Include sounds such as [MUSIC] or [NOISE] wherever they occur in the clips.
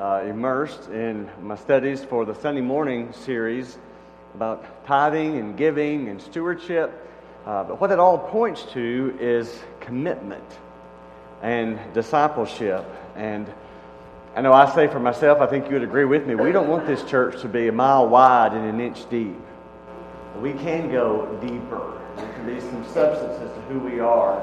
uh, immersed in my studies for the Sunday morning series about tithing and giving and stewardship. Uh, but what it all points to is commitment and discipleship. And I know I say for myself, I think you would agree with me, we don't want this church to be a mile wide and an inch deep. We can go deeper. There can be some substance as to who we are.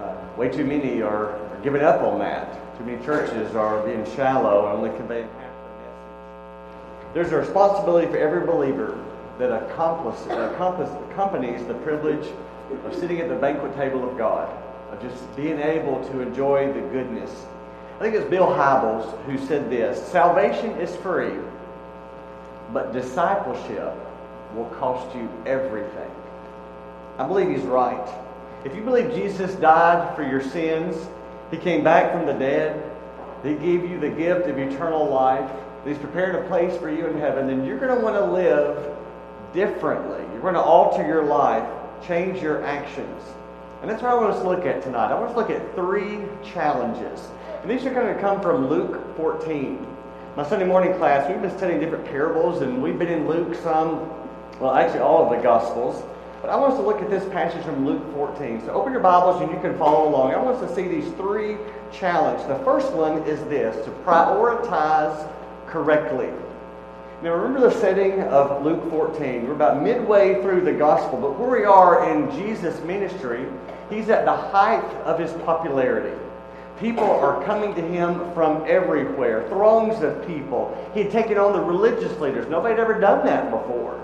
Uh, way too many are, are giving up on that. Too many churches are being shallow and only conveying half the message. There's a responsibility for every believer that accompanies the privilege of sitting at the banquet table of God, of just being able to enjoy the goodness. I think it's Bill Hybels who said this Salvation is free, but discipleship will cost you everything. I believe he's right. If you believe Jesus died for your sins, he came back from the dead, he gave you the gift of eternal life, he's prepared a place for you in heaven, then you're going to want to live differently. You're going to alter your life, change your actions. And that's what I want us to look at tonight. I want us to look at three challenges. And these are going to come from Luke 14. My Sunday morning class, we've been studying different parables, and we've been in Luke some, well, actually all of the Gospels. But I want us to look at this passage from Luke 14. So open your Bibles and you can follow along. I want us to see these three challenges. The first one is this to prioritize correctly. Now remember the setting of Luke 14. We're about midway through the gospel, but where we are in Jesus' ministry, he's at the height of his popularity. People are coming to him from everywhere, throngs of people. He had taken on the religious leaders. Nobody had ever done that before.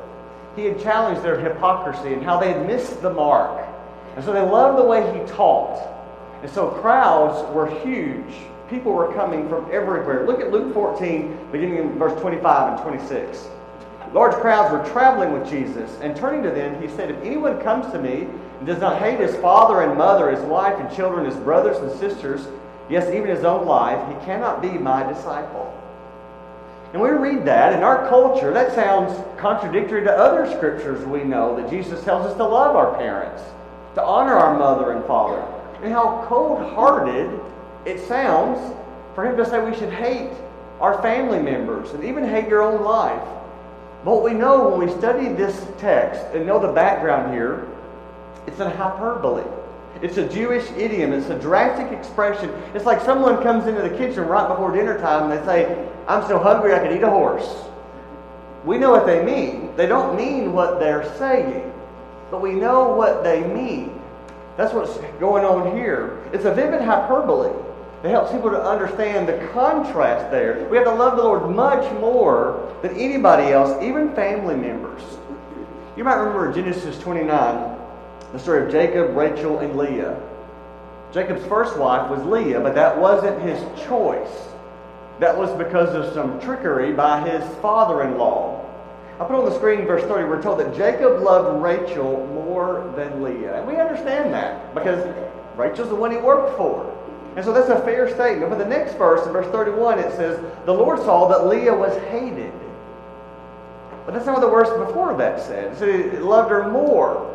He had challenged their hypocrisy and how they had missed the mark. And so they loved the way he taught. And so crowds were huge. People were coming from everywhere. Look at Luke 14, beginning in verse 25 and 26. Large crowds were traveling with Jesus, and turning to them, he said, If anyone comes to me and does not hate his father and mother, his wife and children, his brothers and sisters, yes, even his own life, he cannot be my disciple. And we read that in our culture, that sounds contradictory to other scriptures we know that Jesus tells us to love our parents, to honor our mother and father. And how cold hearted it sounds for him to say we should hate our family members and even hate your own life. But we know when we study this text and know the background here, it's a hyperbole. It's a Jewish idiom. It's a drastic expression. It's like someone comes into the kitchen right before dinner time and they say, I'm so hungry I could eat a horse. We know what they mean. They don't mean what they're saying, but we know what they mean. That's what's going on here. It's a vivid hyperbole. that helps people to understand the contrast there. We have to love the Lord much more than anybody else, even family members. You might remember Genesis 29 the story of Jacob, Rachel, and Leah. Jacob's first wife was Leah, but that wasn't his choice. That was because of some trickery by his father in law. I put on the screen verse 30, we're told that Jacob loved Rachel more than Leah. And we understand that because Rachel's the one he worked for. And so that's a fair statement. But the next verse, in verse 31, it says, The Lord saw that Leah was hated. But that's not what the verse before that said. It said he loved her more.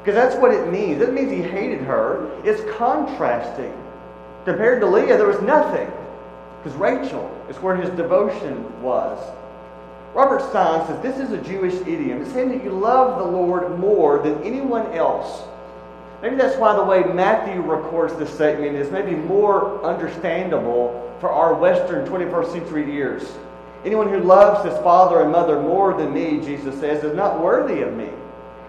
Because that's what it means. It means he hated her. It's contrasting. Compared to Leah, there was nothing. Because Rachel is where his devotion was. Robert Stein says this is a Jewish idiom. It's saying that you love the Lord more than anyone else. Maybe that's why the way Matthew records this statement is maybe more understandable for our Western 21st century ears. Anyone who loves his father and mother more than me, Jesus says, is not worthy of me.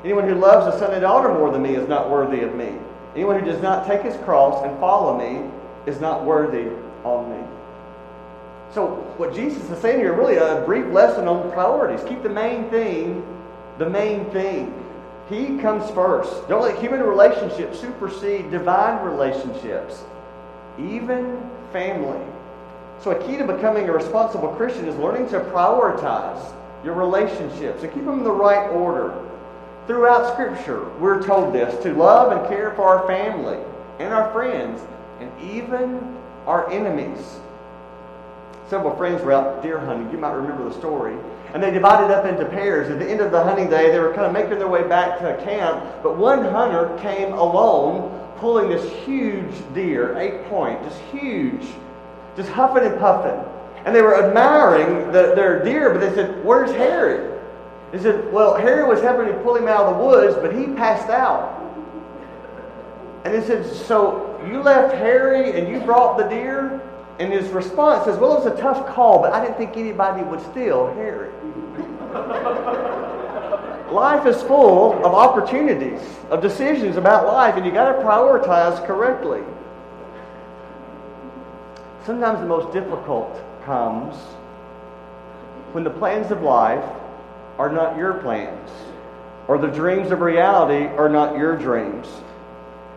Anyone who loves a son and daughter more than me is not worthy of me. Anyone who does not take his cross and follow me is not worthy of me. So, what Jesus is saying here, really a brief lesson on priorities. Keep the main thing the main thing. He comes first. Don't let human relationships supersede divine relationships, even family. So, a key to becoming a responsible Christian is learning to prioritize your relationships and keep them in the right order. Throughout Scripture, we're told this to love and care for our family and our friends and even our enemies. Several friends were out deer hunting. You might remember the story. And they divided up into pairs. At the end of the hunting day, they were kind of making their way back to camp. But one hunter came alone, pulling this huge deer, eight point, just huge, just huffing and puffing. And they were admiring the, their deer, but they said, Where's Harry? They said, Well, Harry was helping to pull him out of the woods, but he passed out. And they said, So you left Harry and you brought the deer? And his response is, Well, it was a tough call, but I didn't think anybody would steal Harry. [LAUGHS] life is full of opportunities, of decisions about life, and you got to prioritize correctly. Sometimes the most difficult comes when the plans of life are not your plans, or the dreams of reality are not your dreams.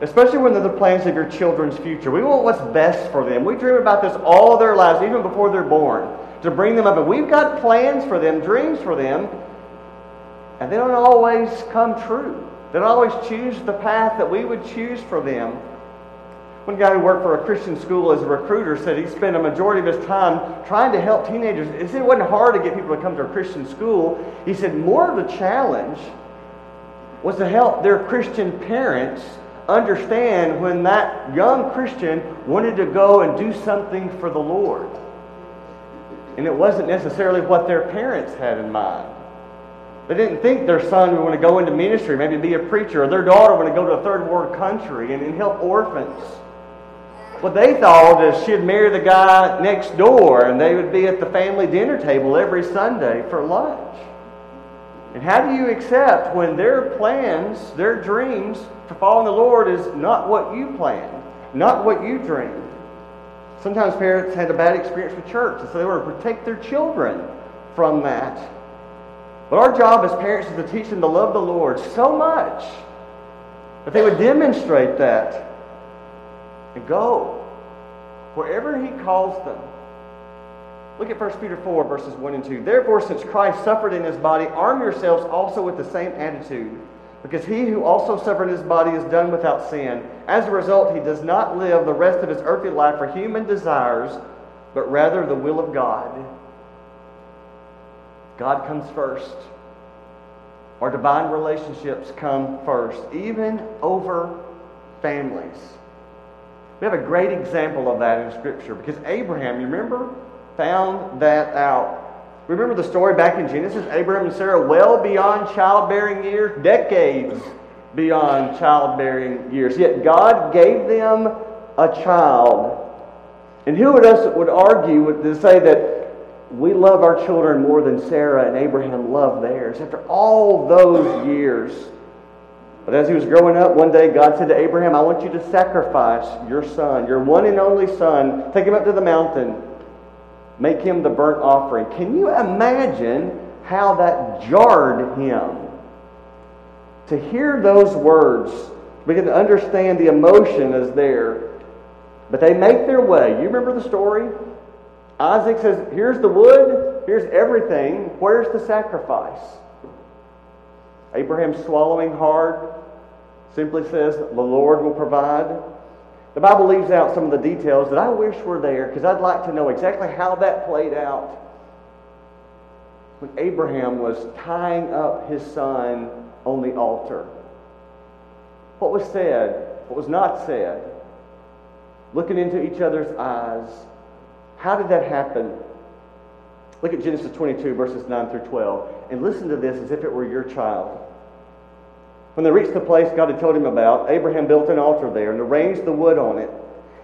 Especially when they're the plans of your children's future. We want what's best for them. We dream about this all their lives, even before they're born, to bring them up. And we've got plans for them, dreams for them, and they don't always come true. They don't always choose the path that we would choose for them. One guy who worked for a Christian school as a recruiter said he spent a majority of his time trying to help teenagers. It wasn't hard to get people to come to a Christian school. He said more of the challenge was to help their Christian parents understand when that young Christian wanted to go and do something for the Lord. And it wasn't necessarily what their parents had in mind. They didn't think their son would want to go into ministry, maybe be a preacher, or their daughter would want to go to a third world country and, and help orphans. What they thought is she'd marry the guy next door and they would be at the family dinner table every Sunday for lunch. And how do you accept when their plans, their dreams for following the Lord is not what you planned, not what you dreamed? Sometimes parents had a bad experience with church, and so they want to protect their children from that. But our job as parents is to teach them to love the Lord so much that they would demonstrate that and go wherever He calls them. Look at 1 Peter 4, verses 1 and 2. Therefore, since Christ suffered in his body, arm yourselves also with the same attitude, because he who also suffered in his body is done without sin. As a result, he does not live the rest of his earthly life for human desires, but rather the will of God. God comes first. Our divine relationships come first, even over families. We have a great example of that in Scripture because Abraham, you remember, found that out. Remember the story back in Genesis? Abraham and Sarah, well beyond childbearing years, decades beyond childbearing years. Yet God gave them a child. And who of us would argue to say that we love our children more than Sarah and Abraham loved theirs after all those years. But as he was growing up, one day God said to Abraham, I want you to sacrifice your son, your one and only son. Take him up to the mountain. Make him the burnt offering. Can you imagine how that jarred him? To hear those words, we can understand the emotion is there. But they make their way. You remember the story? Isaac says, Here's the wood, here's everything. Where's the sacrifice? Abraham, swallowing hard, simply says, The Lord will provide. The Bible leaves out some of the details that I wish were there because I'd like to know exactly how that played out. When Abraham was tying up his son on the altar, what was said, what was not said, looking into each other's eyes, how did that happen? Look at Genesis 22, verses 9 through 12, and listen to this as if it were your child. When they reached the place God had told him about, Abraham built an altar there and arranged the wood on it.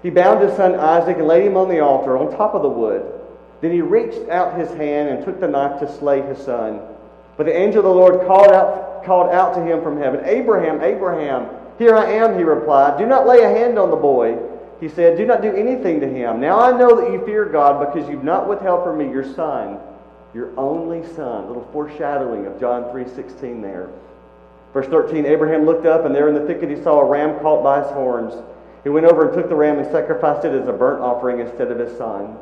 He bound his son Isaac and laid him on the altar on top of the wood. Then he reached out his hand and took the knife to slay his son. But the angel of the Lord called out, called out to him from heaven, Abraham, Abraham, here I am, he replied. Do not lay a hand on the boy he said, Do not do anything to him. Now I know that you fear God because you've not withheld from me your son, your only son. A little foreshadowing of John 3.16 there. Verse 13, Abraham looked up, and there in the thicket he saw a ram caught by its horns. He went over and took the ram and sacrificed it as a burnt offering instead of his son.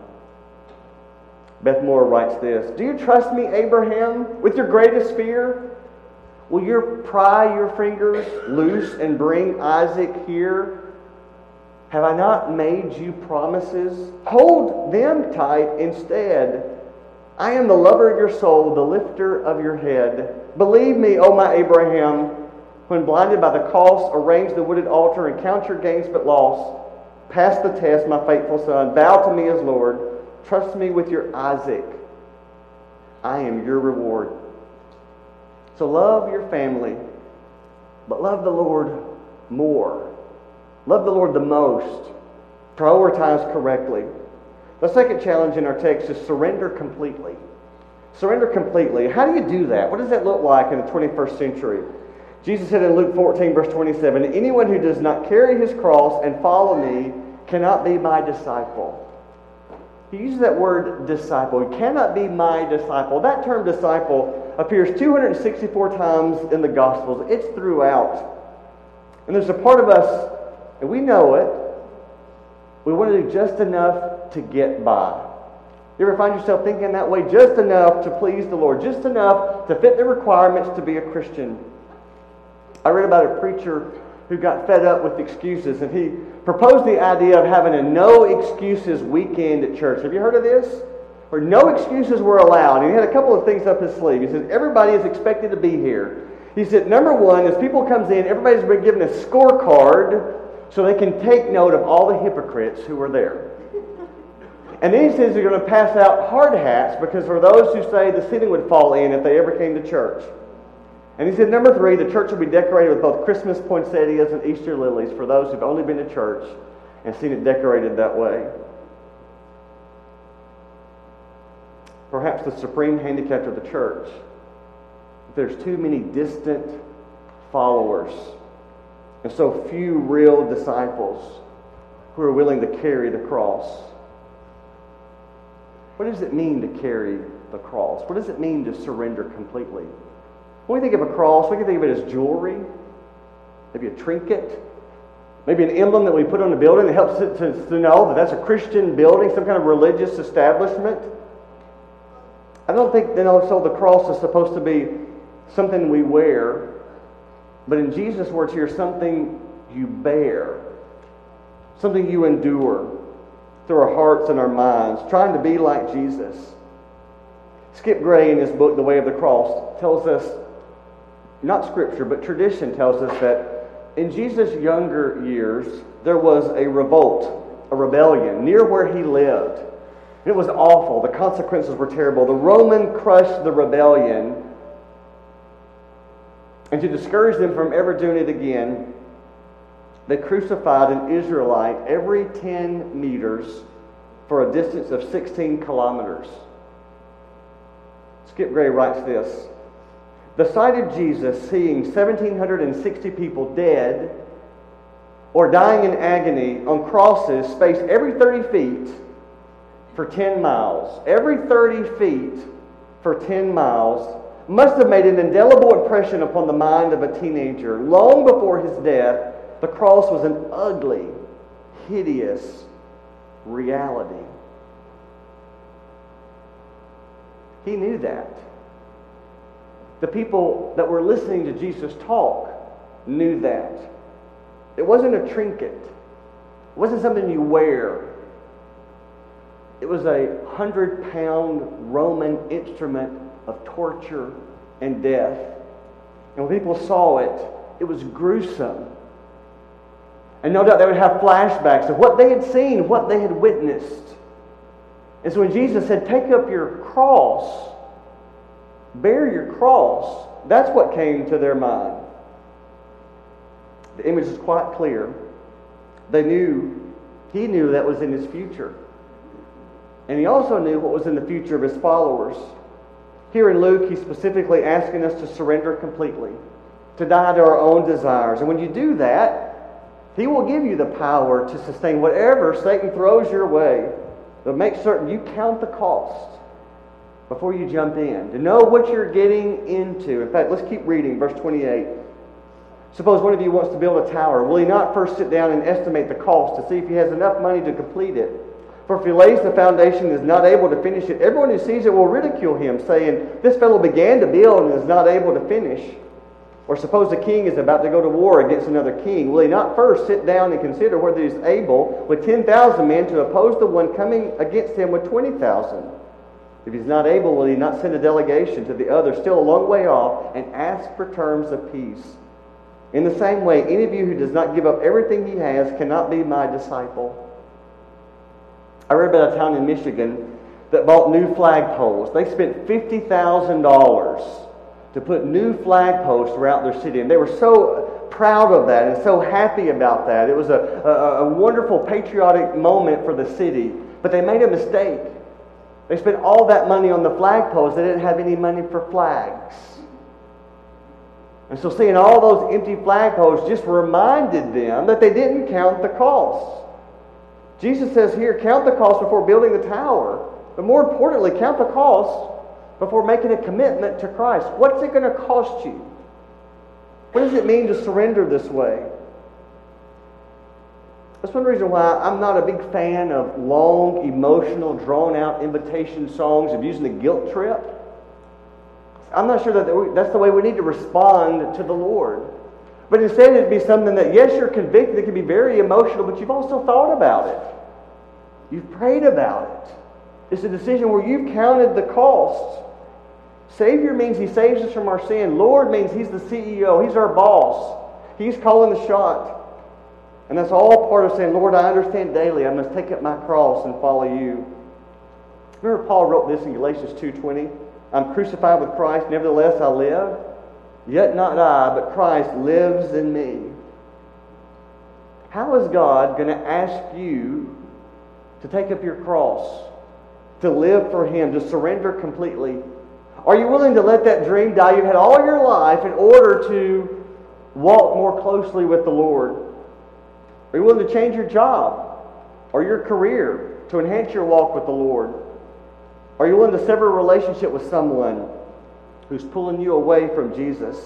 Beth Moore writes this Do you trust me, Abraham, with your greatest fear? Will you pry your fingers loose and bring Isaac here have I not made you promises? Hold them tight instead. I am the lover of your soul, the lifter of your head. Believe me, O my Abraham, when blinded by the cost, arrange the wooded altar and count your gains but loss. Pass the test, my faithful son. Bow to me as Lord. Trust me with your Isaac. I am your reward. So love your family, but love the Lord more. Love the Lord the most. Prioritize correctly. The second challenge in our text is surrender completely. Surrender completely. How do you do that? What does that look like in the 21st century? Jesus said in Luke 14, verse 27, Anyone who does not carry his cross and follow me cannot be my disciple. He uses that word disciple. He cannot be my disciple. That term disciple appears 264 times in the Gospels. It's throughout. And there's a part of us, and we know it, we want to do just enough to get by. You ever find yourself thinking that way? Just enough to please the Lord, just enough to fit the requirements to be a Christian. I read about a preacher who got fed up with excuses, and he proposed the idea of having a no excuses weekend at church. Have you heard of this? Where no excuses were allowed. And he had a couple of things up his sleeve. He said, Everybody is expected to be here. He said, Number one, as people comes in, everybody's been given a scorecard so they can take note of all the hypocrites who are there. And then he says they're going to pass out hard hats because for those who say the ceiling would fall in if they ever came to church. And he said, number three, the church will be decorated with both Christmas poinsettias and Easter lilies for those who've only been to church and seen it decorated that way. Perhaps the supreme handicap of the church, if there's too many distant followers and so few real disciples who are willing to carry the cross. What does it mean to carry the cross? What does it mean to surrender completely? When we think of a cross, we can think of it as jewelry, maybe a trinket, maybe an emblem that we put on a building that helps it to, to know that that's a Christian building, some kind of religious establishment. I don't think then also the cross is supposed to be something we wear, but in Jesus' words here, something you bear, something you endure our hearts and our minds, trying to be like Jesus. Skip Gray, in his book, The Way of the Cross, tells us not scripture, but tradition tells us that in Jesus' younger years, there was a revolt, a rebellion near where he lived. It was awful. The consequences were terrible. The Roman crushed the rebellion. And to discourage them from ever doing it again, they crucified an Israelite every 10 meters for a distance of 16 kilometers. Skip Gray writes this the sight of Jesus seeing 1,760 people dead or dying in agony on crosses spaced every 30 feet for 10 miles, every 30 feet for 10 miles, must have made an indelible impression upon the mind of a teenager. Long before his death, the cross was an ugly, hideous reality. He knew that. The people that were listening to Jesus talk knew that. It wasn't a trinket, it wasn't something you wear. It was a hundred pound Roman instrument of torture and death. And when people saw it, it was gruesome. And no doubt they would have flashbacks of what they had seen, what they had witnessed. And so when Jesus said, Take up your cross, Bear your cross. That's what came to their mind. The image is quite clear. They knew, he knew that was in his future. And he also knew what was in the future of his followers. Here in Luke, he's specifically asking us to surrender completely, to die to our own desires. And when you do that, he will give you the power to sustain whatever Satan throws your way, but make certain you count the cost before you jump in, to know what you're getting into. In fact, let's keep reading, verse 28. Suppose one of you wants to build a tower. Will he not first sit down and estimate the cost to see if he has enough money to complete it? For if he lays the foundation and is not able to finish it, everyone who sees it will ridicule him, saying, This fellow began to build and is not able to finish. Or suppose a king is about to go to war against another king. Will he not first sit down and consider whether he is able, with 10,000 men, to oppose the one coming against him with 20,000? If he's not able, will he not send a delegation to the other, still a long way off, and ask for terms of peace? In the same way, any of you who does not give up everything he has cannot be my disciple. I read about a town in Michigan that bought new flagpoles. They spent $50,000 to put new flagposts throughout their city, and they were so proud of that and so happy about that. It was a, a, a wonderful patriotic moment for the city, but they made a mistake. They spent all that money on the flagpoles, they didn't have any money for flags. And so seeing all those empty flagpoles just reminded them that they didn't count the cost. Jesus says here, count the cost before building the tower. But more importantly, count the cost before making a commitment to Christ. What's it going to cost you? What does it mean to surrender this way? That's one reason why I'm not a big fan of long, emotional, drawn out invitation songs of using the guilt trip. I'm not sure that that's the way we need to respond to the Lord. But instead, it'd be something that, yes, you're convicted, it can be very emotional, but you've also thought about it. You've prayed about it. It's a decision where you've counted the cost. Savior means He saves us from our sin. Lord means He's the CEO, He's our boss. He's calling the shot. And that's all part of saying, Lord, I understand daily. I must take up my cross and follow you. Remember Paul wrote this in Galatians 2.20? I'm crucified with Christ, nevertheless I live. Yet not I, but Christ lives in me. How is God going to ask you to take up your cross, to live for Him, to surrender completely? Are you willing to let that dream die you've had all your life in order to walk more closely with the Lord? Are you willing to change your job or your career to enhance your walk with the Lord? Are you willing to sever a relationship with someone who's pulling you away from Jesus?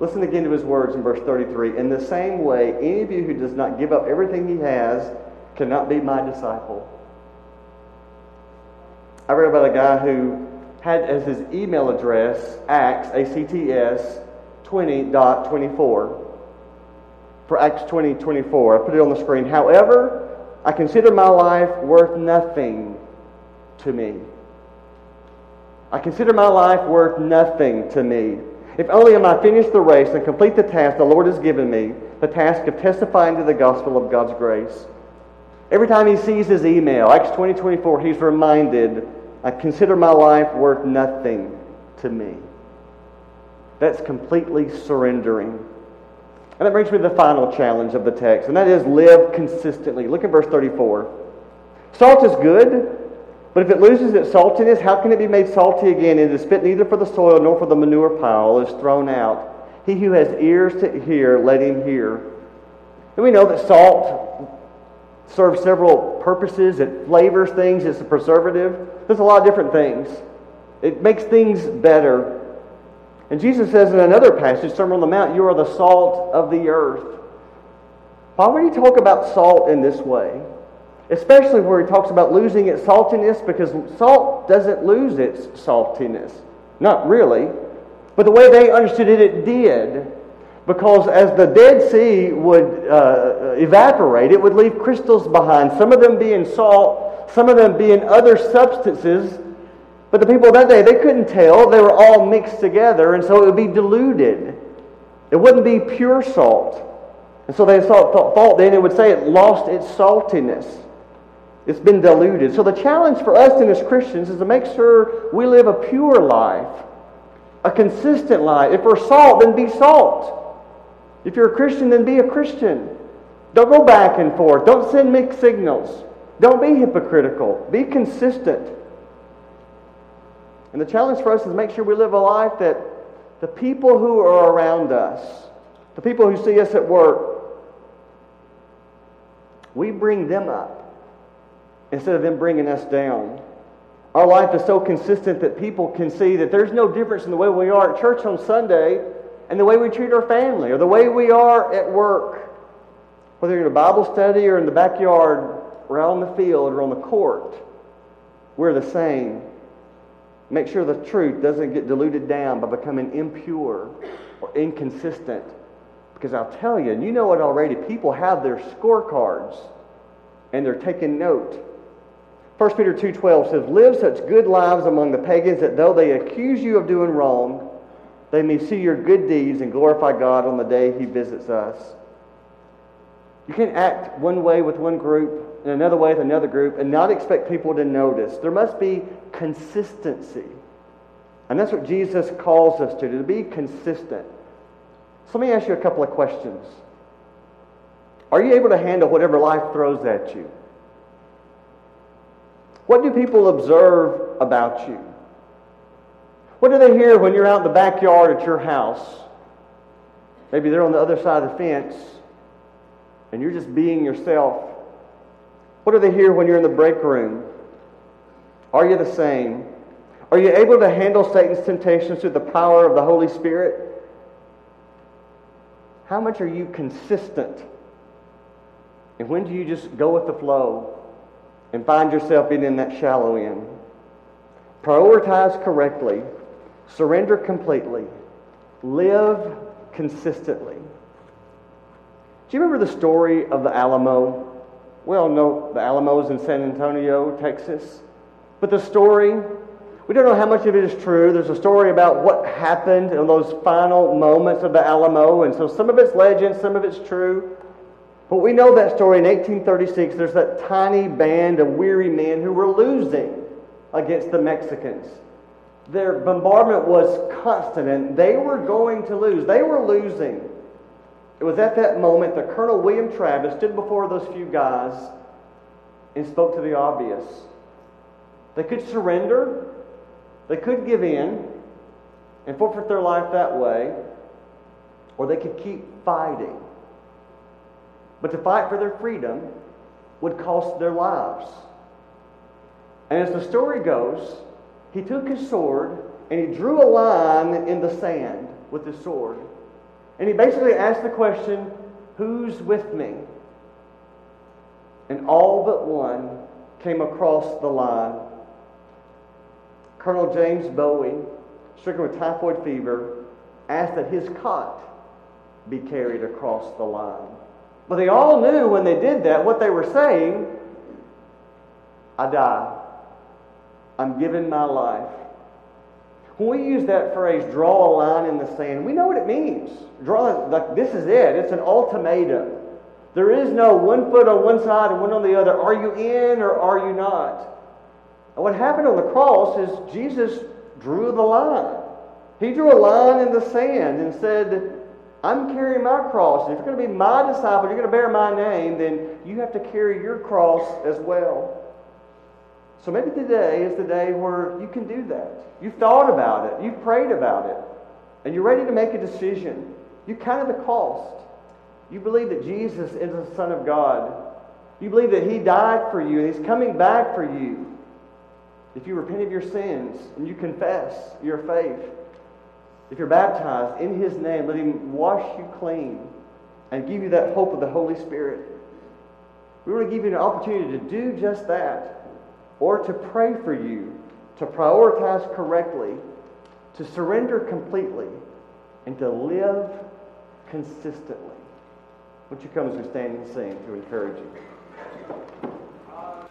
Listen again to his words in verse 33. In the same way, any of you who does not give up everything he has cannot be my disciple. I read about a guy who had as his email address Acts, A-C-T-S, 20.24. For Acts 20, 24. I put it on the screen. However, I consider my life worth nothing to me. I consider my life worth nothing to me. If only am I finish the race and complete the task the Lord has given me, the task of testifying to the gospel of God's grace. Every time he sees his email, Acts 20, 24, he's reminded, I consider my life worth nothing to me. That's completely surrendering. And that brings me to the final challenge of the text, and that is live consistently. Look at verse 34. Salt is good, but if it loses its saltiness, how can it be made salty again? It is fit neither for the soil nor for the manure pile, it is thrown out. He who has ears to hear, let him hear. And we know that salt serves several purposes. It flavors things, it's a preservative. There's a lot of different things. It makes things better. And Jesus says in another passage, Sermon on the Mount, you are the salt of the earth. Why would he talk about salt in this way? Especially where he talks about losing its saltiness, because salt doesn't lose its saltiness. Not really. But the way they understood it, it did. Because as the Dead Sea would uh, evaporate, it would leave crystals behind, some of them being salt, some of them being other substances. But the people that day, they couldn't tell. They were all mixed together, and so it would be diluted. It wouldn't be pure salt. And so they thought then it would say it lost its saltiness. It's been diluted. So the challenge for us then as Christians is to make sure we live a pure life, a consistent life. If we're salt, then be salt. If you're a Christian, then be a Christian. Don't go back and forth. Don't send mixed signals. Don't be hypocritical. Be consistent. And the challenge for us is make sure we live a life that the people who are around us, the people who see us at work, we bring them up instead of them bringing us down. Our life is so consistent that people can see that there's no difference in the way we are at church on Sunday and the way we treat our family or the way we are at work. Whether you're in a Bible study or in the backyard or out on the field or on the court, we're the same. Make sure the truth doesn't get diluted down by becoming impure or inconsistent. Because I'll tell you, and you know it already, people have their scorecards and they're taking note. 1 Peter 2.12 says, Live such good lives among the pagans that though they accuse you of doing wrong, they may see your good deeds and glorify God on the day he visits us. You can't act one way with one group and another way with another group and not expect people to notice. There must be consistency. And that's what Jesus calls us to, to be consistent. So let me ask you a couple of questions. Are you able to handle whatever life throws at you? What do people observe about you? What do they hear when you're out in the backyard at your house? Maybe they're on the other side of the fence and you're just being yourself. What do they hear when you're in the break room? Are you the same? Are you able to handle Satan's temptations through the power of the Holy Spirit? How much are you consistent? And when do you just go with the flow and find yourself being in that shallow end? Prioritize correctly, surrender completely, live consistently. Do you remember the story of the Alamo? We all know the Alamo is in San Antonio, Texas. But the story, we don't know how much of it is true. There's a story about what happened in those final moments of the Alamo, and so some of it's legend, some of it's true. But we know that story in 1836. There's that tiny band of weary men who were losing against the Mexicans. Their bombardment was constant, and they were going to lose. They were losing. It was at that moment that Colonel William Travis stood before those few guys and spoke to the obvious. They could surrender, they could give in and forfeit their life that way, or they could keep fighting. But to fight for their freedom would cost their lives. And as the story goes, he took his sword and he drew a line in the sand with his sword. And he basically asked the question, Who's with me? And all but one came across the line. Colonel James Bowie, stricken with typhoid fever, asked that his cot be carried across the line. But they all knew when they did that what they were saying I die. I'm giving my life. When we use that phrase, draw a line in the sand, we know what it means. Draw like this is it. It's an ultimatum. There is no one foot on one side and one on the other. Are you in or are you not? And what happened on the cross is Jesus drew the line. He drew a line in the sand and said, I'm carrying my cross. And if you're going to be my disciple, you're going to bear my name, then you have to carry your cross as well. So maybe today is the day where you can do that. You've thought about it, you've prayed about it, and you're ready to make a decision. You count the cost. You believe that Jesus is the Son of God. You believe that He died for you and He's coming back for you. If you repent of your sins and you confess your faith, if you're baptized in His name, let Him wash you clean and give you that hope of the Holy Spirit. We want to give you an opportunity to do just that or to pray for you, to prioritize correctly, to surrender completely, and to live consistently. Would you come as we stand and sing to encourage you?